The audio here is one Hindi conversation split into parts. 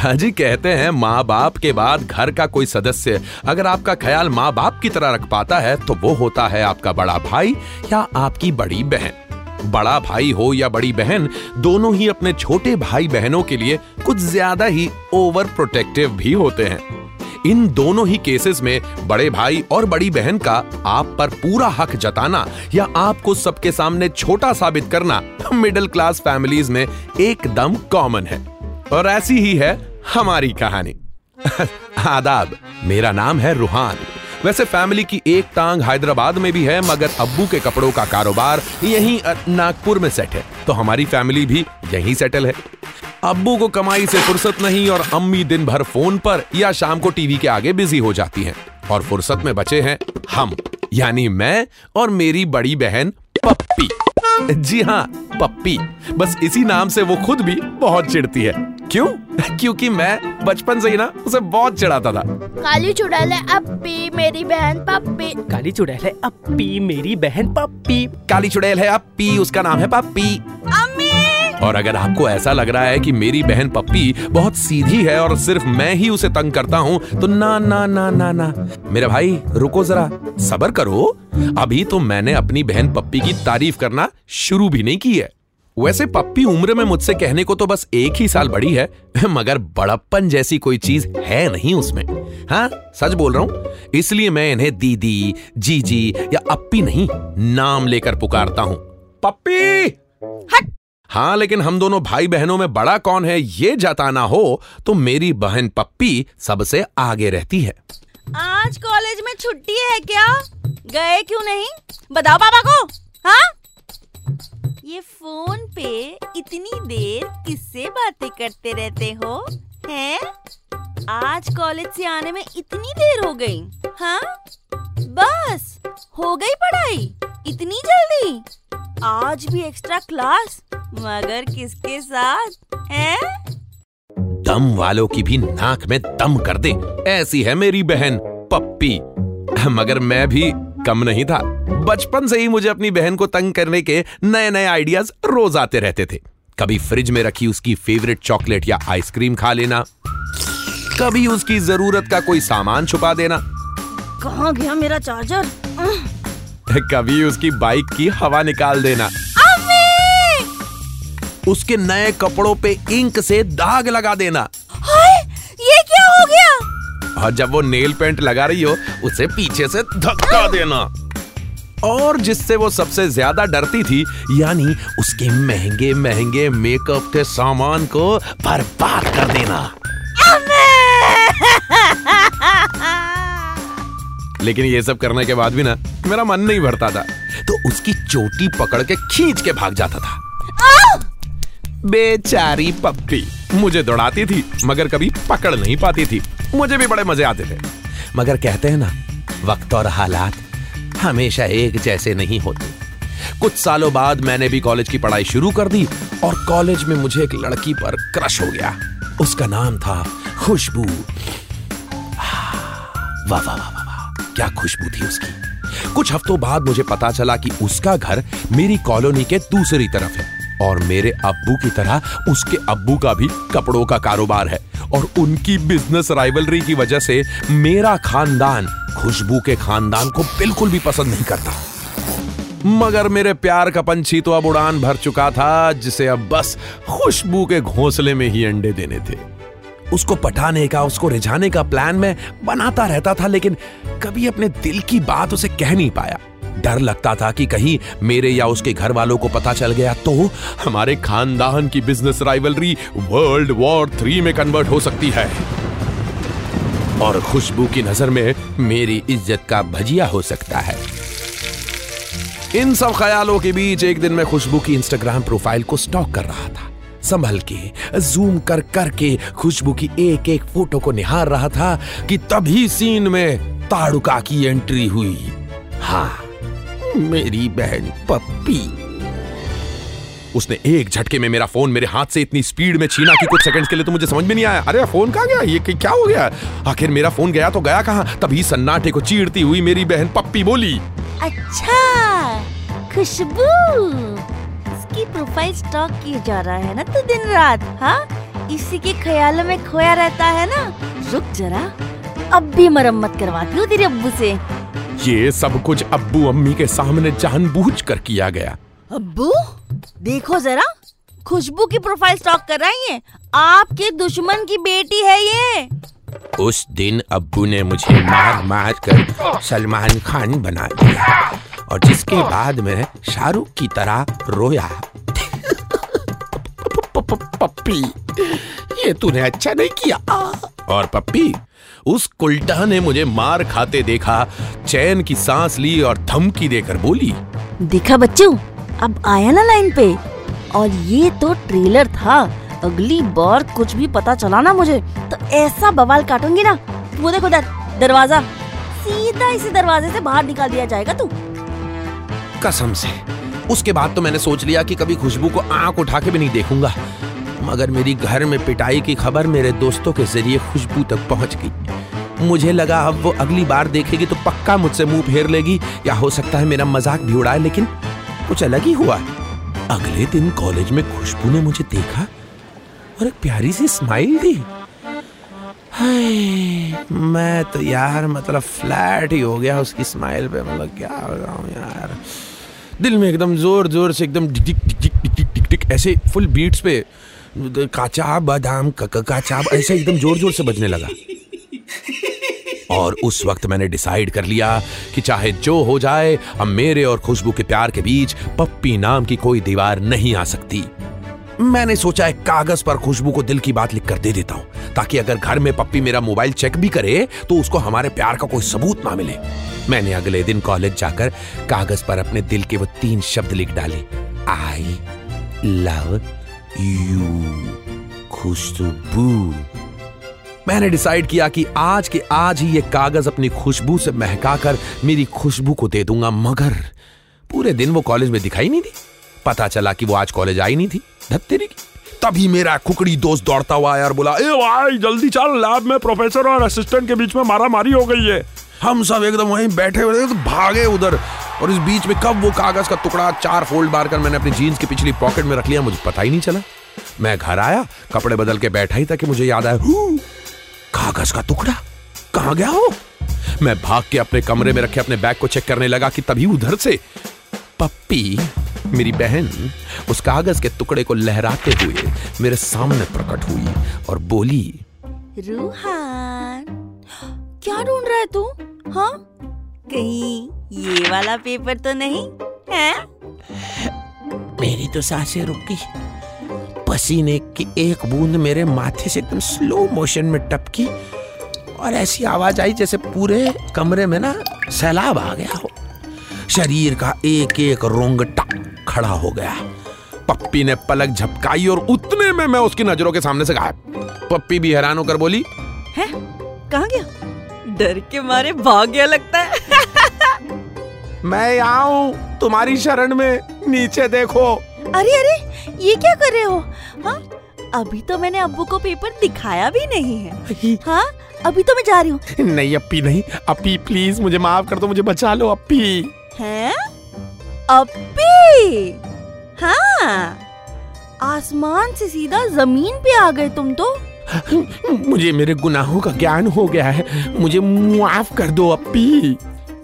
हाँ जी कहते हैं माँ बाप के बाद घर का कोई सदस्य अगर आपका ख्याल माँ बाप की तरह रख पाता है तो वो होता है आपका बड़ा भाई या आपकी बड़ी बहन। बड़ा भाई हो या बड़ी बहन, दोनों ही अपने छोटे भाई बहनों के लिए कुछ ज़्यादा ही ओवर प्रोटेक्टिव भी होते हैं। इन दोनों ही केसेस में बड़े भाई और बड़ी बहन का आप पर पूरा हक जताना या आपको सबके सामने छोटा साबित करना मिडिल क्लास फैमिलीज़ में एकदम कॉमन है। और ऐसी ही है हमारी कहानी। आदाब, मेरा नाम है रूहान। वैसे फैमिली की एक टांग हैदराबाद में भी है, मगर अब्बू के कपड़ों का कारोबार यहीं नागपुर में सेट है। तो हमारी फैमिली भी यहीं सेटल है। अब्बू को कमाई से फुर्सत नहीं और अम्मी दिन भर फ़ोन पर या शाम को टीवी के आगे बिज़ी हो जाती हैं। और फुर्सत में बचे हैं हम, यानी मैं और मेरी बड़ी बहन पप्पी। जी हाँ पप्पी। बस इसी नाम से वो खुद भी बहुत चिढ़ती है। क्यों? क्योंकि मैं बचपन से ही ना उसे बहुत चिढ़ाता था। काली चुड़ैल है अपी मेरी बहन पप्पी काली चुड़ैल है अपी मेरी बहन पप्पी काली चुड़ैल है पप्पी उसका नाम है पप्पी और अगर आपको ऐसा लग रहा है कि मेरी बहन पप्पी बहुत सीधी है और सिर्फ़ मैं ही उसे तंग करता हूँ तो ना ना ना ना ना। मेरे भाई रुको जरा सबर करो। अभी तो मैंने अपनी बहन पप्पी की तारीफ़ करना शुरू भी नहीं की है। वैसे पप्पी उम्र में मुझसे कहने को तो बस एक ही साल बड़ी है मगर बड़प्पन जैसी कोई चीज़ है नहीं उसमें। हाँ सच बोल रहा हूँ इसलिए मैं इन्हें दीदी जीजी या अप्पी नहीं नाम लेकर पुकारता हूँ। पप्पी! हाँ लेकिन हम दोनों भाई बहनों में बड़ा कौन है ये जताना हो तो मेरी बहन पप्पी सबसे आगे रहती है। आज कॉलेज में छुट्टी है क्या? गए क्यों नहीं? बताओ पापा को हाँ? ये फ़ोन पे इतनी देर किससे बातें करते रहते हो? हैं? आज कॉलेज से आने में इतनी देर हो गई हाँ? बस, हो गई पढ़ाई, इतनी जल्दी? आज भी एक्स्ट्रा क्लास मगर किसके साथ, हैं? दम वालों की भी नाक में दम कर दे, ऐसी है मेरी बहन, पप्पी। मगर मैं भी कम नहीं था। बचपन से ही मुझे अपनी बहन को तंग करने के नए नए आइडियाज़ रोज आते रहते थे। कभी फ्रिज में रखी उसकी फेवरेट चॉकलेट या आइसक्रीम खा लेना। कभी उसकी ज़रूरत का कोई सामान छुपा देना। कहाँ गया मेरा चार्जर कभी उसकी बाइक की हवा निकाल देना। उसके नए कपड़ों पे इंक से दाग लगा देना। और जब वो नेल पेंट लगा रही हो उसे पीछे से धक्का देना। और जिससे वो सबसे ज़्यादा डरती थी यानी उसके महँगे महँगे मेकअप के सामान को बर्बाद कर देना। लेकिन ये सब करने के बाद भी ना मेरा मन नहीं भरता था। तो उसकी चोटी पकड़ के खींच के भाग जाता था। बेचारी पप्पी मुझे दौड़ाती थी मगर कभी पकड़ नहीं पाती थी। मुझे भी बड़े मज़े आते थे। मगर कहते हैं ना, वक्त और हालात हमेशा एक जैसे नहीं होते। कुछ सालों बाद मैंने भी कॉलेज की पढ़ाई शुरू कर दी और कॉलेज में मुझे एक लड़की पर क्रश हो गया। उसका नाम था खुशबू। वाह वाह वाह वाह क्या खुशबू थी उसकी। कुछ हफ्तों बाद मुझे पता चला कि उसका घर मेरी कॉलोनी के दूसरी तरफ़ है और मेरे अब्बू की तरह उसके अब्बू का भी कपड़ों का कारोबार है। और उनकी बिज़नेस राइवलरी की वजह से मेरा खानदान खुशबू के खानदान को बिल्कुल भी पसंद नहीं करता। मगर मेरे प्यार का पंछी तो अब उड़ान भर चुका था, जिसे अब बस खुशबू के घोंसले में ही अंडे देने थे। उसको पटाने का, उसको रिझाने का प्लान मैं बनाता रहता था, लेकिन कभी अपने दिल की बात उसे कह नहीं पाया। डर लगता था कि कहीं मेरे या उसके घर वालों को पता चल गया तो हमारे खानदान की business rivalry world war three में कन्वर्ट हो सकती है। और खुशबू की नज़र में मेरी इज़्ज़त का भजिया हो सकता है। इन सब ख्यालों के बीच एक दिन मैं खुशबू की इंस्टाग्राम प्रोफ़ाइल को स्टॉक कर रहा था। संभल के जूम कर करके खुशबू की एक एक फ़ोटो को निहार रहा था कि तभी सीन में ताड़ुका की एंट्री हुई। हाँ। मेरी बहन पप्पी। उसने एक झटके में मेरा फ़ोन मेरे हाथ से इतनी स्पीड में छीना कि कुछ सेकंड्स के लिए तो मुझे समझ में नहीं आया। अरे, फ़ोन कहाँ गया? ये क्या हो गया? आखिर मेरा फ़ोन गया तो गया कहाँ? तभी सन्नाटे को चीरती हुई मेरी बहन पप्पी बोली अच्छा खुशबू। इसकी प्रोफ़ाइल स्टॉक किया जा रहा है ना तो दिन रात हाँ? इसी के ख्यालों में खोया रहता है ना? रुक जरा, अब भी मरम्मत करवाती हूँ तेरे अब्बू से। ये सब कुछ अब्बू अम्मी के सामने जानबूझ कर किया गया। अब्बू देखो जरा खुशबू की प्रोफ़ाइल स्टॉक कर रही है। आपके दुश्मन की बेटी है ये। उस दिन अब्बू ने मुझे मार मार कर सलमान खान बना दिया और जिसके बाद में शाहरुख की तरह रोया। पप्पी ये तूने अच्छा नहीं किया। और पप्पी उस कुल्टा ने मुझे मार खाते देखा चैन की सांस ली और धमकी देकर बोली देखा बच्चों अब आया ना लाइन पे। और ये तो ट्रेलर था अगली बार कुछ भी पता चला ना मुझे तो ऐसा बवाल काटूँगी ना। वो देखो दर, दरवाज़ा। सीधा इसी दरवाजे से बाहर निकाल दिया जाएगा तू। कसम से। उसके बाद तो मैंने सोच लिया कि कभी खुशबू को आँख उठा के भी नहीं देखूँगा। मगर मेरी घर में पिटाई की खबर मेरे दोस्तों के ज़रिए खुशबू तक पहुँच गई। मुझे लगा अब वो अगली बार देखेगी तो पक्का मुझसे मुँह फेर लेगी, या हो सकता है मेरा मज़ाक भी उड़ाए, लेकिन कुछ अलग ही हुआ। अगले दिन कॉलेज में खुशबू ने मुझे देखा और एक प्यारी सी स्माइल दी। मैं तो यार मतलब फ्लैट ही हो गया उसकी स्माइल पे मतलब क्या हो रहा हूँ यार। दिल में एकदम ज़ोर ज़ोर से एकदम टिक टिक टिक टिक टिक टिक ऐसे फुल बीट्स पे काचा बादाम काचा, ऐसे एकदम ज़ोर ज़ोर से बजने लगा। और उस वक्त मैंने डिसाइड कर लिया कि चाहे जो हो जाए अब मेरे और खुशबू के प्यार के बीच पप्पी नाम की कोई दीवार नहीं आ सकती। मैंने सोचा एक कागज़ पर खुशबू को दिल की बात लिख कर दे देता हूँ, ताकि अगर घर में पप्पी मेरा मोबाइल चेक भी करे तो उसको हमारे प्यार का कोई सबूत ना मिले। मैंने अगले दिन कॉलेज जाकर कागज़ पर अपने दिल के वो तीन शब्द लिख डाले आई लव यू खुशबू। मैंने डिसाइड किया कि आज के आज ही ये कागज़ अपनी खुशबू से महकाकर मेरी खुशबू को दे दूँगा मगर पूरे दिन वो कॉलेज में दिखाई नहीं दी। पता चला कि वो आज कॉलेज आई नहीं थी धत्तेरी की। तभी मेरा कुकड़ी दोस्त दौड़ता हुआ आया और बोला, ए भाई जल्दी चल लैब में प्रोफेसर और असिस्टेंट के बीच में मारा मारी हो गई है। हम सब एकदम वहीं बैठे हुए तो भागे उधर। और इस बीच में कब वो कागज़ का टुकड़ा चार फोल्ड मार कर मैंने अपनी जीन्स की पिछली पॉकेट में रख लिया, मुझे पता ही नहीं चला। मैं घर आया, कपड़े बदल के बैठा ही था कि मुझे याद आया कागज़ का टुकड़ा? कहा गया हो मैं भाग के अपने कमरे में रखे अपने बैग को चेक करने लगा कि तभी उधर से पप्पी, मेरी बहन, उस कागज़ के टुकड़े को लहराते हुए मेरे सामने प्रकट हुई और बोली, रूहान, क्या ढूंढ रहा है तू? हाँ? कहीं ये वाला पेपर तो नहीं है? मेरी तो साँसें रुक गई। पसीने की एक बूंद मेरे माथे से एकदम स्लो मोशन में टपकी और ऐसी आवाज़ आई जैसे पूरे कमरे में ना सैलाब आ गया हो। शरीर का एक एक रोंगटा खड़ा हो गया। पप्पी ने पलक झपकाई और उतने में मैं उसकी नज़रों के सामने से गायब। पप्पी भी हैरान होकर बोली है? कहा गया? डर के मारे भाग गया लगता है। मैं आऊँ तुम्हारी शरण में नीचे देखो। अरे अरे ये क्या कर रहे हो? हाँ अभी तो मैंने अब्बू को पेपर दिखाया भी नहीं है। हाँ अभी तो मैं जा रही हूँ। नहीं अपी नहीं अपी प्लीज़ मुझे माफ़ कर दो मुझे बचा लो अपी हैं? अपी हाँ आसमान से सीधा ज़मीन पे आ गए तुम तो। मुझे मेरे गुनाहों का ज्ञान हो गया है मुझे माफ़ कर दो अपी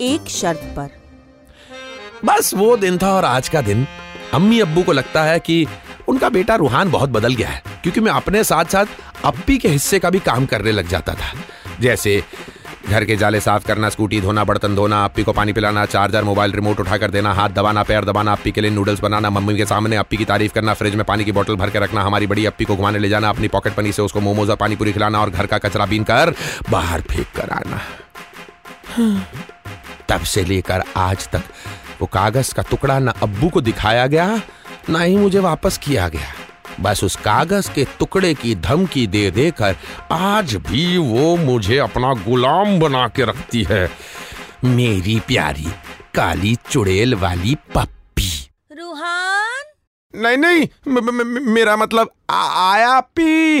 एक शर्त पर बस वो दिन था और आज का दिन। अम्मी अब्बू को लगता है कि उनका बेटा रूहान बहुत बदल गया है, क्योंकि मैं अपने साथ साथ अप्पी के हिस्से का भी काम करने लग जाता था। जैसे घर के जाले साफ़ करना, स्कूटी धोना, बर्तन धोना अप्पी को पानी पिलाना, चार्जर, मोबाइल रिमोट उठाकर देना, हाथ दबाना, पैर दबाना अप्पी के लिए नूडल्स बनाना, मम्मी के सामने अप्पी की तारीफ़ करना, फ्रिज में पानी की बोतल भर के रखना, हमारी बड़ी अप्पी को घुमाने ले जाना, अपनी पॉकेट पनी से उसको मोमोज और पानी पूरी खिलाना और घर का कचरा बीन कर बाहर फेंक कर आना। तब से लेकर आज तक वो कागज़ का टुकड़ा ना अब्बू को दिखाया गया ना ही मुझे वापस किया गया। बस उस कागज़ के टुकड़े की धमकी दे देकर आज भी वो मुझे अपना गुलाम बना के रखती है। मेरी प्यारी काली चुड़ैल वाली पप्पी। रूहान? नहीं नहीं म, म, म, मेरा मतलब आ, आया पी।